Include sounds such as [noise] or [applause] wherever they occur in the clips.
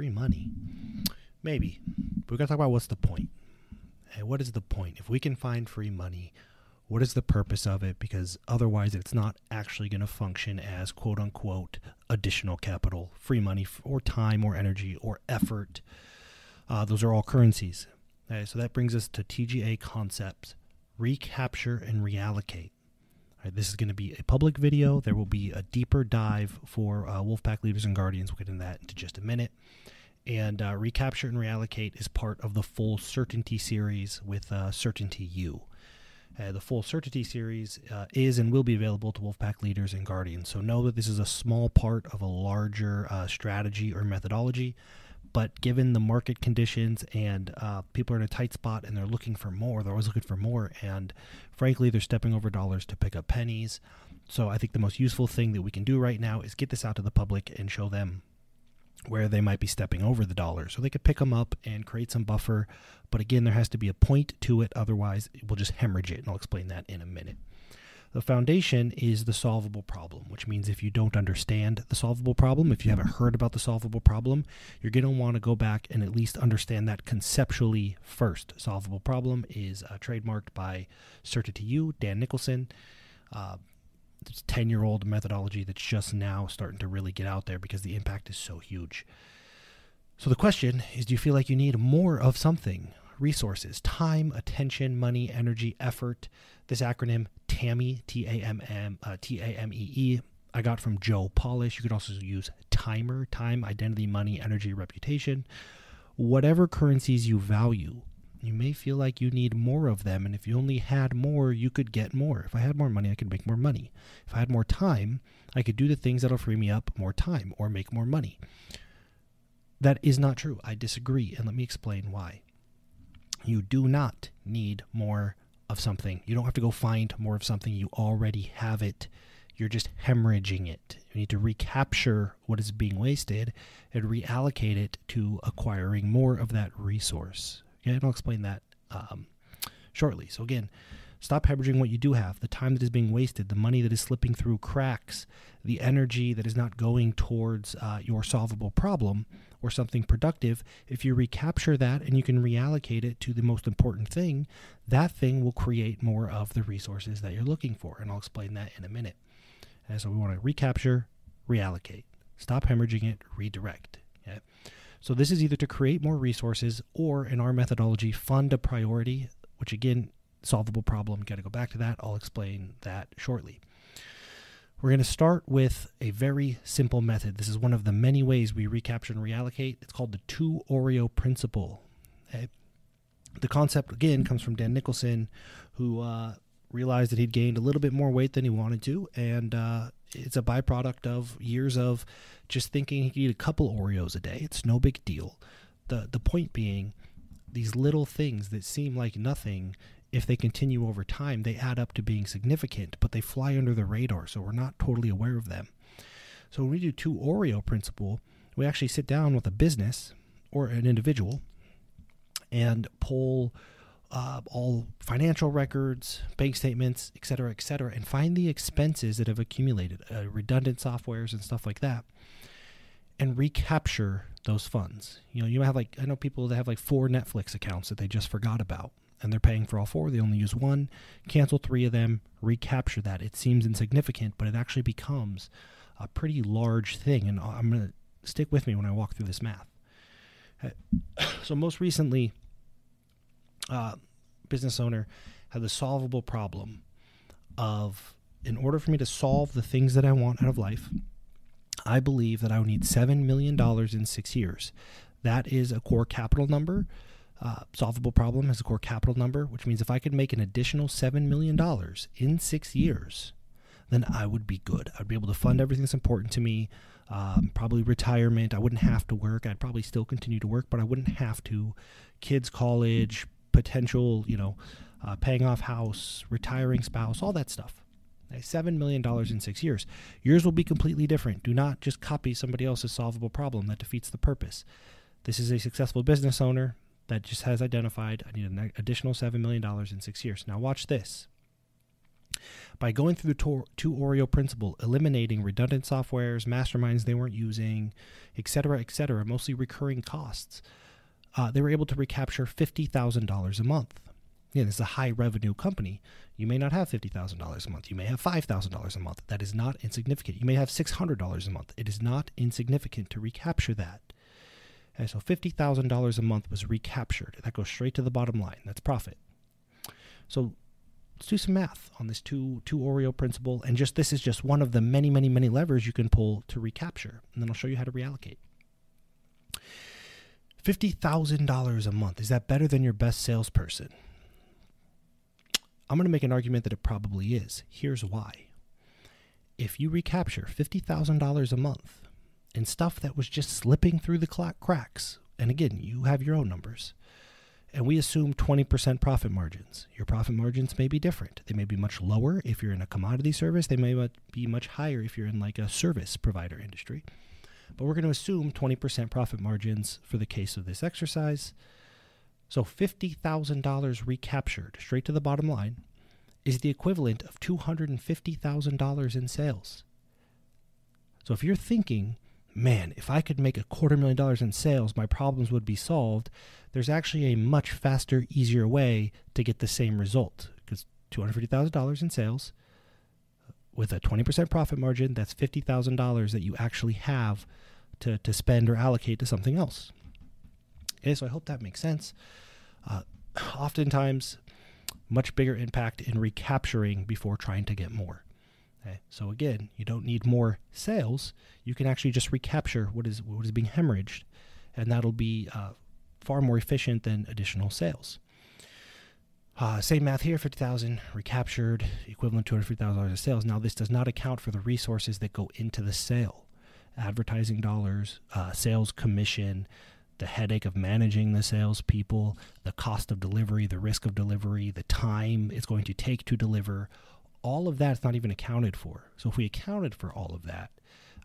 free money. Maybe. But we got to talk about what's the point. And what is the point? If we can find free money, what is the purpose of it? Because otherwise, it's not actually going to function as quote unquote additional capital, free money, or time, or energy, or effort. Uh, those are all currencies. Okay, so that brings us to TGA concepts recapture and reallocate. Right, this is going to be a public video. There will be a deeper dive for uh, Wolfpack leaders and guardians. We'll get into that in just a minute. And uh, recapture and reallocate is part of the full certainty series with uh, Certainty U. Uh, the full Certainty series uh, is and will be available to Wolfpack leaders and guardians. So know that this is a small part of a larger uh, strategy or methodology but given the market conditions and uh, people are in a tight spot and they're looking for more, they're always looking for more. And frankly, they're stepping over dollars to pick up pennies. So I think the most useful thing that we can do right now is get this out to the public and show them where they might be stepping over the dollars. So they could pick them up and create some buffer. But again, there has to be a point to it. Otherwise, we'll just hemorrhage it. And I'll explain that in a minute. The foundation is the solvable problem, which means if you don't understand the solvable problem, if you haven't heard about the solvable problem, you're going to want to go back and at least understand that conceptually first. Solvable problem is uh, trademarked by Certainty U, Dan Nicholson. Uh, it's 10 year old methodology that's just now starting to really get out there because the impact is so huge. So the question is do you feel like you need more of something? Resources, time, attention, money, energy, effort. This acronym TAMME, T A M M uh, T A M E E. I got from Joe Polish. You could also use timer, time, identity, money, energy, reputation. Whatever currencies you value, you may feel like you need more of them. And if you only had more, you could get more. If I had more money, I could make more money. If I had more time, I could do the things that'll free me up more time or make more money. That is not true. I disagree. And let me explain why. You do not need more of something. You don't have to go find more of something. You already have it. You're just hemorrhaging it. You need to recapture what is being wasted and reallocate it to acquiring more of that resource. And I'll explain that um, shortly. So, again, stop hemorrhaging what you do have, the time that is being wasted, the money that is slipping through cracks, the energy that is not going towards uh, your solvable problem or something productive, if you recapture that and you can reallocate it to the most important thing, that thing will create more of the resources that you're looking for. And I'll explain that in a minute. And so we want to recapture, reallocate, stop hemorrhaging it, redirect. Okay? So this is either to create more resources or, in our methodology, fund a priority, which again, solvable problem. Got to go back to that. I'll explain that shortly. We're going to start with a very simple method. This is one of the many ways we recapture and reallocate. It's called the two Oreo principle. Okay? The concept, again, comes from Dan Nicholson, who uh, realized that he'd gained a little bit more weight than he wanted to. And uh, it's a byproduct of years of just thinking he could eat a couple Oreos a day. It's no big deal. The, the point being, these little things that seem like nothing if they continue over time, they add up to being significant, but they fly under the radar, so we're not totally aware of them. So when we do two Oreo principle, we actually sit down with a business or an individual and pull uh, all financial records, bank statements, et cetera, et cetera, and find the expenses that have accumulated, uh, redundant softwares and stuff like that, and recapture those funds. You know, you have like I know people that have like four Netflix accounts that they just forgot about and they're paying for all four. They only use one. Cancel three of them, recapture that. It seems insignificant, but it actually becomes a pretty large thing. And I'm going to stick with me when I walk through this math. [coughs] So, most recently, uh, business owner had the solvable problem of in order for me to solve the things that I want out of life, I believe that I would need $7 million in six years. That is a core capital number uh, solvable problem has a core capital number, which means if I could make an additional $7 million in six years, then I would be good. I'd be able to fund everything that's important to me, um, probably retirement. I wouldn't have to work. I'd probably still continue to work, but I wouldn't have to. Kids' college, potential, you know, uh, paying off house, retiring spouse, all that stuff. $7 million in six years. Yours will be completely different. Do not just copy somebody else's solvable problem that defeats the purpose. This is a successful business owner that just has identified I need an additional $7 million in six years. Now, watch this. By going through the two Oreo principle, eliminating redundant softwares, masterminds they weren't using, etc., etc., mostly recurring costs, uh, they were able to recapture $50,000 a month. Again, this is a high revenue company. You may not have $50,000 a month. You may have $5,000 a month. That is not insignificant. You may have $600 a month. It is not insignificant to recapture that. So $50,000 a month was recaptured. That goes straight to the bottom line. That's profit. So let's do some math on this two two Oreo principle. And just this is just one of the many, many, many levers you can pull to recapture. And then I'll show you how to reallocate. $50,000 a month. Is that better than your best salesperson? I'm going to make an argument that it probably is. Here's why. If you recapture $50,000 a month in stuff that was just slipping through the clock cracks, and again, you have your own numbers, and we assume 20% profit margins. Your profit margins may be different. They may be much lower if you're in a commodity service, they may be much higher if you're in like a service provider industry. But we're going to assume 20% profit margins for the case of this exercise. So $50,000 recaptured straight to the bottom line is the equivalent of $250,000 in sales. So if you're thinking, man, if I could make a quarter million dollars in sales, my problems would be solved, there's actually a much faster, easier way to get the same result. Because $250,000 in sales with a 20% profit margin, that's $50,000 that you actually have to, to spend or allocate to something else. Okay, so I hope that makes sense. Uh, oftentimes, much bigger impact in recapturing before trying to get more. Okay, so again, you don't need more sales. You can actually just recapture what is what is being hemorrhaged, and that'll be uh, far more efficient than additional sales. Uh, same math here, 50,000 recaptured, equivalent to $250,000 of sales. Now, this does not account for the resources that go into the sale advertising dollars, uh, sales commission, the headache of managing the salespeople, the cost of delivery, the risk of delivery, the time it's going to take to deliver. All of that's not even accounted for. So, if we accounted for all of that,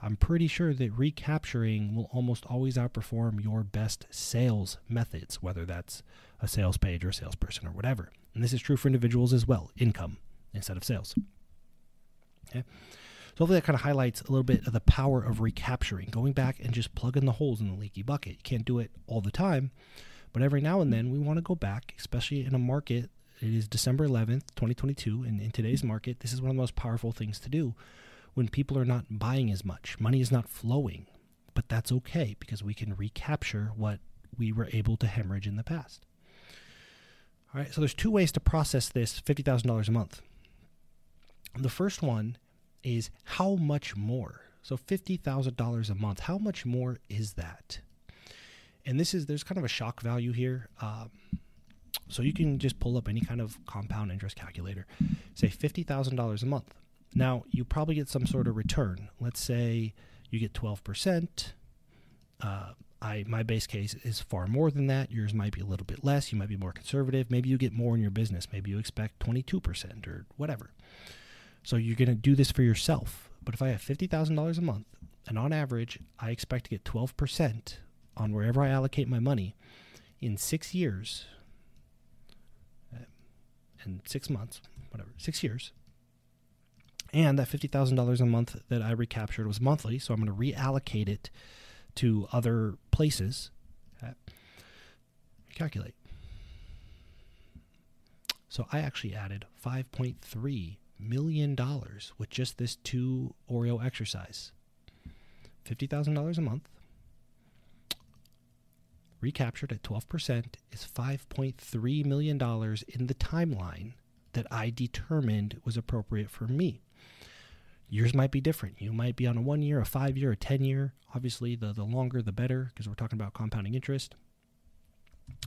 I'm pretty sure that recapturing will almost always outperform your best sales methods, whether that's a sales page or a salesperson or whatever. And this is true for individuals as well income instead of sales. Okay. So hopefully that kind of highlights a little bit of the power of recapturing, going back and just plugging the holes in the leaky bucket. You can't do it all the time, but every now and then we want to go back, especially in a market. It is December 11th, 2022, and in today's market, this is one of the most powerful things to do when people are not buying as much. Money is not flowing, but that's okay because we can recapture what we were able to hemorrhage in the past. All right, so there's two ways to process this $50,000 a month. The first one is how much more? So $50,000 a month, how much more is that? And this is, there's kind of a shock value here. Um, so you can just pull up any kind of compound interest calculator, say $50,000 a month. Now, you probably get some sort of return. Let's say you get 12%. Uh, I, my base case is far more than that. Yours might be a little bit less. You might be more conservative. Maybe you get more in your business. Maybe you expect 22% or whatever. So you're going to do this for yourself. But if I have $50,000 a month, and on average, I expect to get 12% on wherever I allocate my money in six years, and six months, whatever, six years, and that $50,000 a month that I recaptured was monthly, so I'm going to reallocate it to other places. Calculate. So I actually added 5.3 million dollars with just this two Oreo exercise. $50,000 a month recaptured at 12% is $5.3 million in the timeline that I determined was appropriate for me. Yours might be different. You might be on a one year, a five year, a 10 year. Obviously, the, the longer the better because we're talking about compounding interest.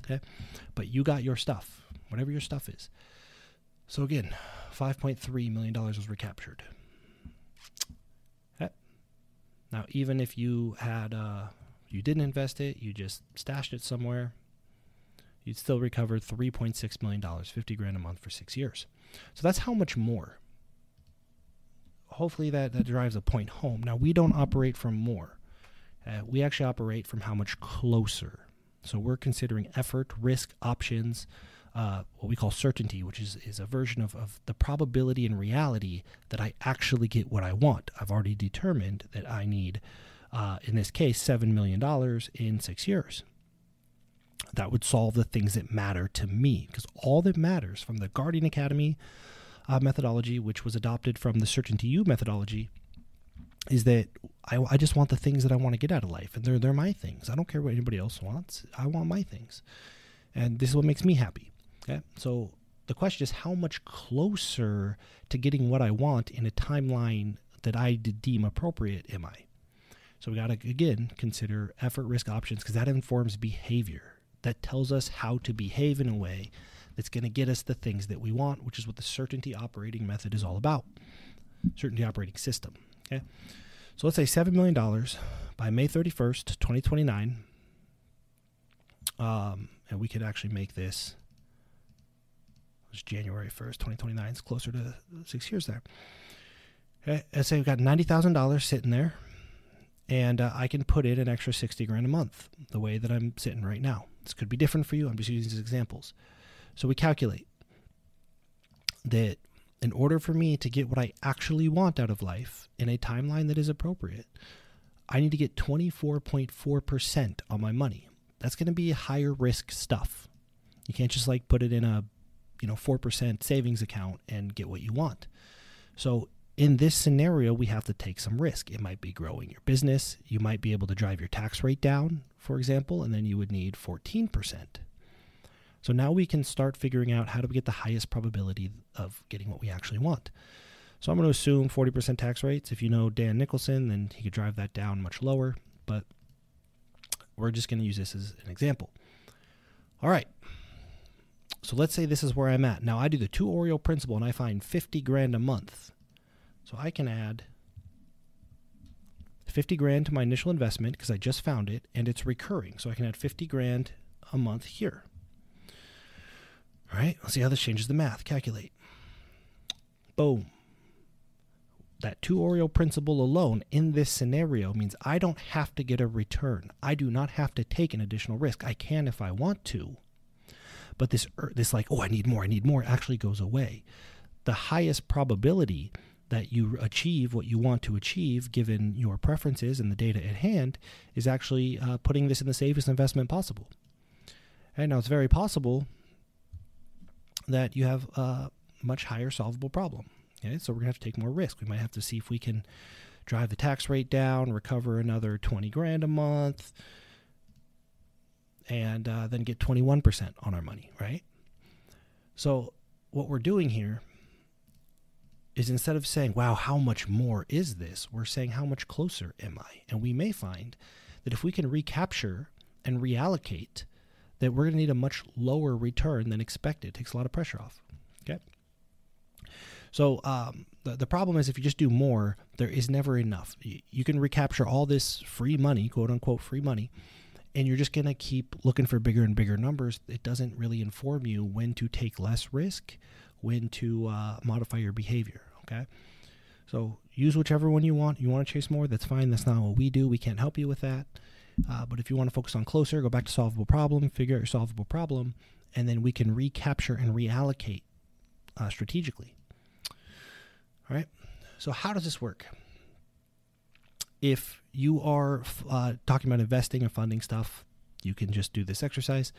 Okay. But you got your stuff, whatever your stuff is. So again, $5.3 million was recaptured. Okay. Now, even if you had, uh, you didn't invest it, you just stashed it somewhere, you'd still recover $3.6 million, 50 grand a month for six years. So that's how much more. Hopefully that, that drives a point home. Now, we don't operate from more. Uh, we actually operate from how much closer. So we're considering effort, risk, options, uh, what we call certainty, which is, is a version of, of the probability and reality that I actually get what I want. I've already determined that I need, uh, in this case, $7 million in six years. That would solve the things that matter to me because all that matters from the Guardian Academy uh, methodology, which was adopted from the Certainty U methodology, is that I, I just want the things that I want to get out of life, and they're they're my things. I don't care what anybody else wants. I want my things, and this is what makes me happy. Okay, so the question is, how much closer to getting what I want in a timeline that I deem appropriate am I? So we got to again consider effort, risk, options because that informs behavior. That tells us how to behave in a way that's going to get us the things that we want, which is what the certainty operating method is all about. Certainty operating system. Okay. So let's say $7 million by May 31st, 2029. Um, and we could actually make this it's January 1st, 2029. It's closer to six years there. Okay. Let's say we've got $90,000 sitting there and uh, I can put in an extra 60 grand a month the way that I'm sitting right now. This could be different for you. I'm just using these examples. So we calculate that in order for me to get what I actually want out of life in a timeline that is appropriate, I need to get 24.4% on my money. That's going to be higher risk stuff. You can't just like put it in a, you know, 4% savings account and get what you want. So in this scenario, we have to take some risk. It might be growing your business. You might be able to drive your tax rate down, for example, and then you would need 14%. So now we can start figuring out how do we get the highest probability of getting what we actually want. So I'm going to assume 40% tax rates. If you know Dan Nicholson, then he could drive that down much lower, but we're just going to use this as an example. All right. So let's say this is where I'm at. Now I do the two Oreo principle and I find 50 grand a month. So I can add 50 grand to my initial investment because I just found it and it's recurring. So I can add 50 grand a month here. All right, let's see how this changes the math. Calculate. Boom. That two Oreo principle alone in this scenario means I don't have to get a return. I do not have to take an additional risk. I can if I want to. But this er, this like, oh, I need more, I need more actually goes away. The highest probability that you achieve what you want to achieve given your preferences and the data at hand is actually uh, putting this in the safest investment possible. And now it's very possible that you have a much higher solvable problem. Okay, so we're gonna have to take more risk. We might have to see if we can drive the tax rate down, recover another 20 grand a month, and uh, then get 21% on our money, right? So what we're doing here is instead of saying, wow, how much more is this? We're saying, how much closer am I? And we may find that if we can recapture and reallocate that we're going to need a much lower return than expected. It takes a lot of pressure off. Okay. So um, the, the problem is if you just do more, there is never enough. You, you can recapture all this free money, quote unquote free money, and you're just going to keep looking for bigger and bigger numbers. It doesn't really inform you when to take less risk, when to uh, modify your behavior. Okay. So use whichever one you want. You want to chase more, that's fine. That's not what we do. We can't help you with that. Uh, but if you want to focus on closer, go back to solvable problem, figure out your solvable problem, and then we can recapture and reallocate uh, strategically. All right. So how does this work? If you are uh, talking about investing and funding stuff, you can just do this exercise.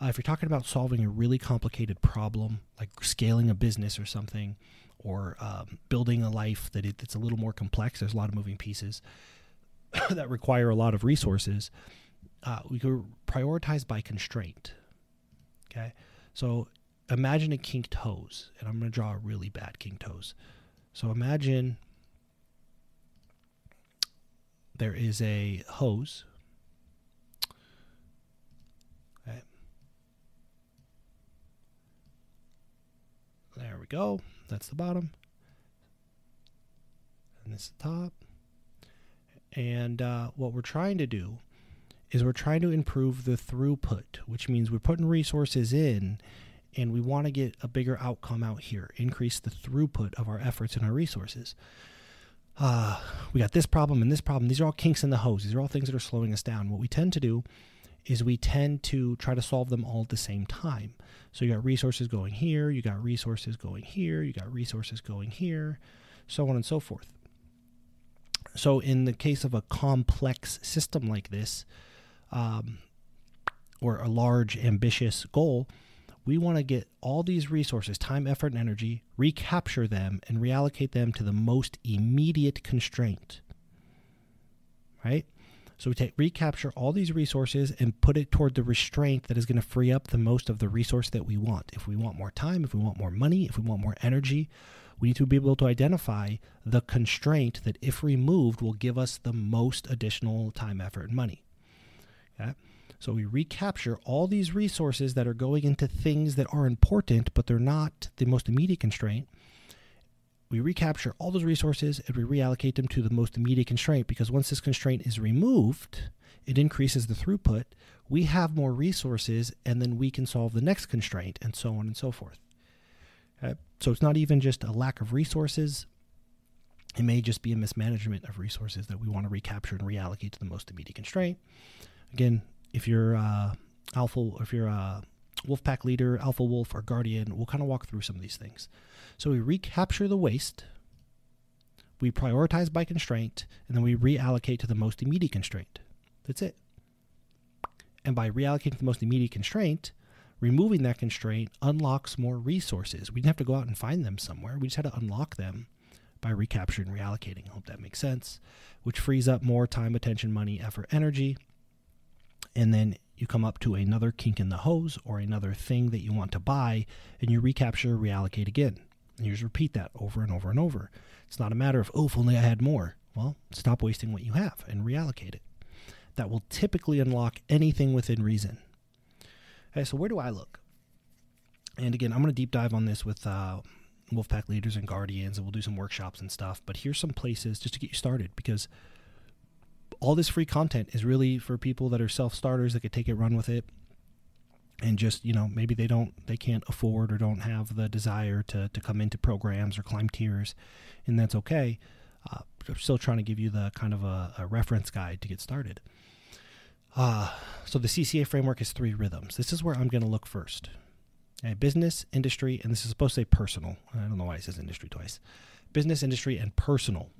Uh, if you're talking about solving a really complicated problem, like scaling a business or something, or um, building a life that it, it's a little more complex, there's a lot of moving pieces [coughs] that require a lot of resources, uh, we could prioritize by constraint. Okay, so imagine a kinked hose, and I'm going to draw a really bad kinked hose. So imagine there is a hose. There we go. That's the bottom. And this is the top. And uh, what we're trying to do is we're trying to improve the throughput, which means we're putting resources in and we want to get a bigger outcome out here, increase the throughput of our efforts and our resources. Uh, we got this problem and this problem. These are all kinks in the hose. These are all things that are slowing us down. What we tend to do is we tend to try to solve them all at the same time. So you got resources going here, you got resources going here, you got resources going here, so on and so forth. So in the case of a complex system like this, um, or a large ambitious goal, we want to get all these resources, time, effort, and energy, recapture them, and reallocate them to the most immediate constraint. Right? So we take recapture all these resources and put it toward the restraint that is going to free up the most of the resource that we want. If we want more time, if we want more money, if we want more energy, we need to be able to identify the constraint that, if removed, will give us the most additional time, effort, and money. Okay? So we recapture all these resources that are going into things that are important, but they're not the most immediate constraint. We recapture all those resources and we reallocate them to the most immediate constraint because once this constraint is removed, it increases the throughput. We have more resources, and then we can solve the next constraint, and so on and so forth. Okay? So it's not even just a lack of resources. It may just be a mismanagement of resources that we want to recapture and reallocate to the most immediate constraint. Again, if you're uh, alpha, if you're a wolf pack leader, alpha wolf, or guardian, we'll kind of walk through some of these things. So we recapture the waste, we prioritize by constraint, and then we reallocate to the most immediate constraint. That's it. And by reallocating the most immediate constraint, removing that constraint unlocks more resources. We didn't have to go out and find them somewhere. We just had to unlock them by recapturing and reallocating. I hope that makes sense, which frees up more time, attention, money, effort, energy. And then you come up to another kink in the hose or another thing that you want to buy, and you recapture, reallocate again. And you just repeat that over and over and over. It's not a matter of, oh, if only I had more. Well, stop wasting what you have and reallocate it. That will typically unlock anything within reason. Okay, so where do I look? And again, I'm going to deep dive on this with uh, Wolfpack leaders and guardians, and we'll do some workshops and stuff. But here's some places just to get you started because all this free content is really for people that are self starters that could take it, run with it, and just you know maybe they don't they can't afford or don't have the desire to to come into programs or climb tiers, and that's okay. Uh, I'm still trying to give you the kind of a, a reference guide to get started. Uh, so the CCA framework is three rhythms. This is where I'm going to look first. Okay, business, industry, and this is supposed to say personal. I don't know why it says industry twice. Business, industry, and personal.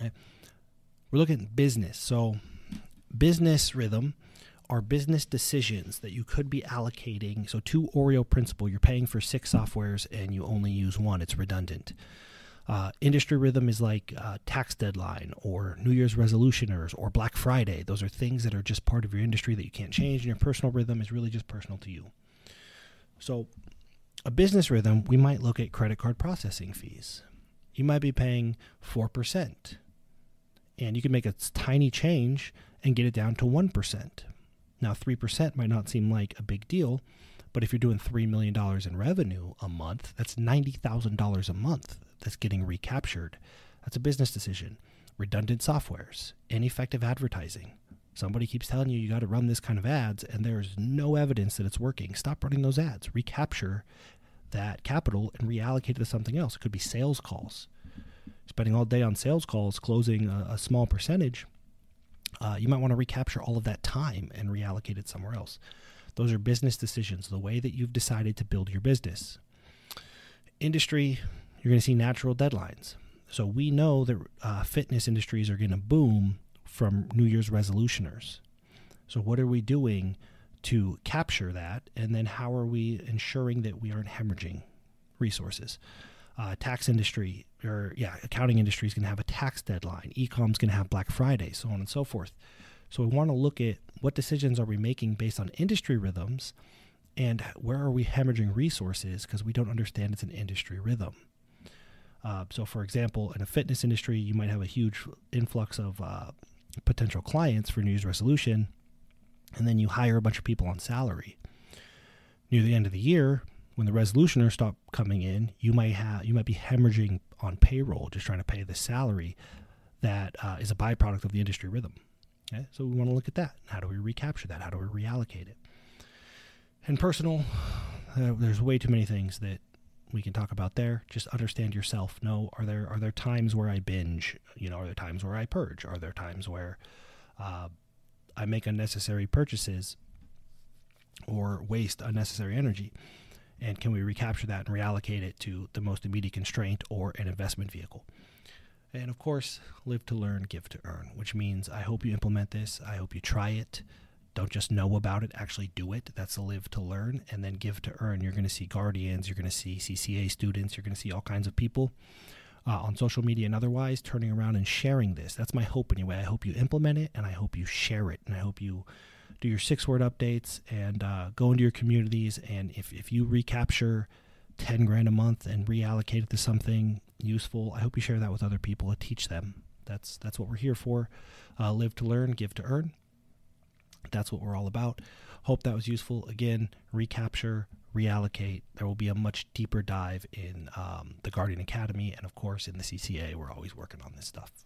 Okay. We're looking at business. So, business rhythm are business decisions that you could be allocating. So, two Oreo principle, you're paying for six softwares and you only use one, it's redundant. Uh, industry rhythm is like uh, tax deadline or New Year's resolutioners or Black Friday. Those are things that are just part of your industry that you can't change. And your personal rhythm is really just personal to you. So, a business rhythm, we might look at credit card processing fees. You might be paying 4%, and you can make a tiny change and get it down to 1%. Now, 3% might not seem like a big deal, but if you're doing $3 million in revenue a month, that's $90,000 a month that's getting recaptured. That's a business decision. Redundant softwares, ineffective advertising. Somebody keeps telling you you got to run this kind of ads, and there's no evidence that it's working. Stop running those ads. Recapture that capital and reallocate it to something else. It could be sales calls. Spending all day on sales calls, closing a, a small percentage, uh, you might want to recapture all of that time and reallocate it somewhere else. Those are business decisions, the way that you've decided to build your business. Industry, you're going to see natural deadlines. So we know that uh, fitness industries are going to boom from New Year's resolutioners. So what are we doing to capture that? And then how are we ensuring that we aren't hemorrhaging resources? Uh, tax industry or yeah, accounting industry is going to have a tax deadline. Ecom is going to have Black Friday, so on and so forth. So we want to look at what decisions are we making based on industry rhythms and where are we hemorrhaging resources because we don't understand it's an industry rhythm. Uh, so, for example, in a fitness industry, you might have a huge influx of uh, potential clients for New Year's resolution, and then you hire a bunch of people on salary. Near the end of the year, when the resolutioners stop coming in, you might have you might be hemorrhaging on payroll, just trying to pay the salary that uh, is a byproduct of the industry rhythm. Okay? So we want to look at that. How do we recapture that? How do we reallocate it? And personal, uh, there's way too many things that we can talk about there. Just understand yourself. Know are there are there times where I binge? You know, are there times where I purge? Are there times where uh, I make unnecessary purchases or waste unnecessary energy? And can we recapture that and reallocate it to the most immediate constraint or an investment vehicle? And of course, live to learn, give to earn, which means I hope you implement this. I hope you try it. Don't just know about it, actually do it. That's a live to learn and then give to earn. You're going to see guardians, you're going to see CCA students, you're going to see all kinds of people uh, on social media and otherwise turning around and sharing this. That's my hope anyway. I hope you implement it and I hope you share it and I hope you do your six word updates and uh, go into your communities. And if, if you recapture 10 grand a month and reallocate it to something useful, I hope you share that with other people and teach them. That's, that's what we're here for. Uh, live to learn, give to earn. That's what we're all about. Hope that was useful. Again, recapture, reallocate. There will be a much deeper dive in um, the Guardian Academy, and of course, in the CCA. We're always working on this stuff.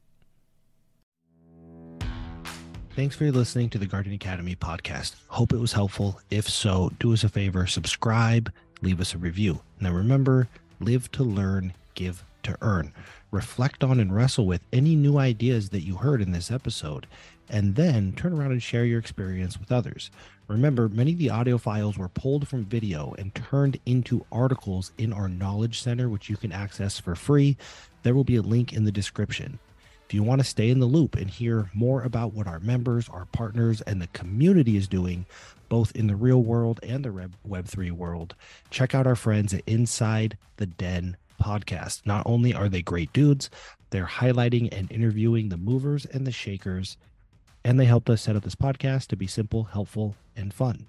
Thanks for listening to the Guardian Academy podcast. Hope it was helpful. If so, do us a favor, subscribe, leave us a review. Now remember, live to learn, give to earn. Reflect on and wrestle with any new ideas that you heard in this episode and then turn around and share your experience with others. Remember, many of the audio files were pulled from video and turned into articles in our Knowledge Center, which you can access for free. There will be a link in the description. If you want to stay in the loop and hear more about what our members, our partners, and the community is doing, both in the real world and the Web3 world, check out our friends at Inside the Den podcast. Not only are they great dudes, they're highlighting and interviewing the movers and the shakers and they helped us set up this podcast to be simple, helpful, and fun.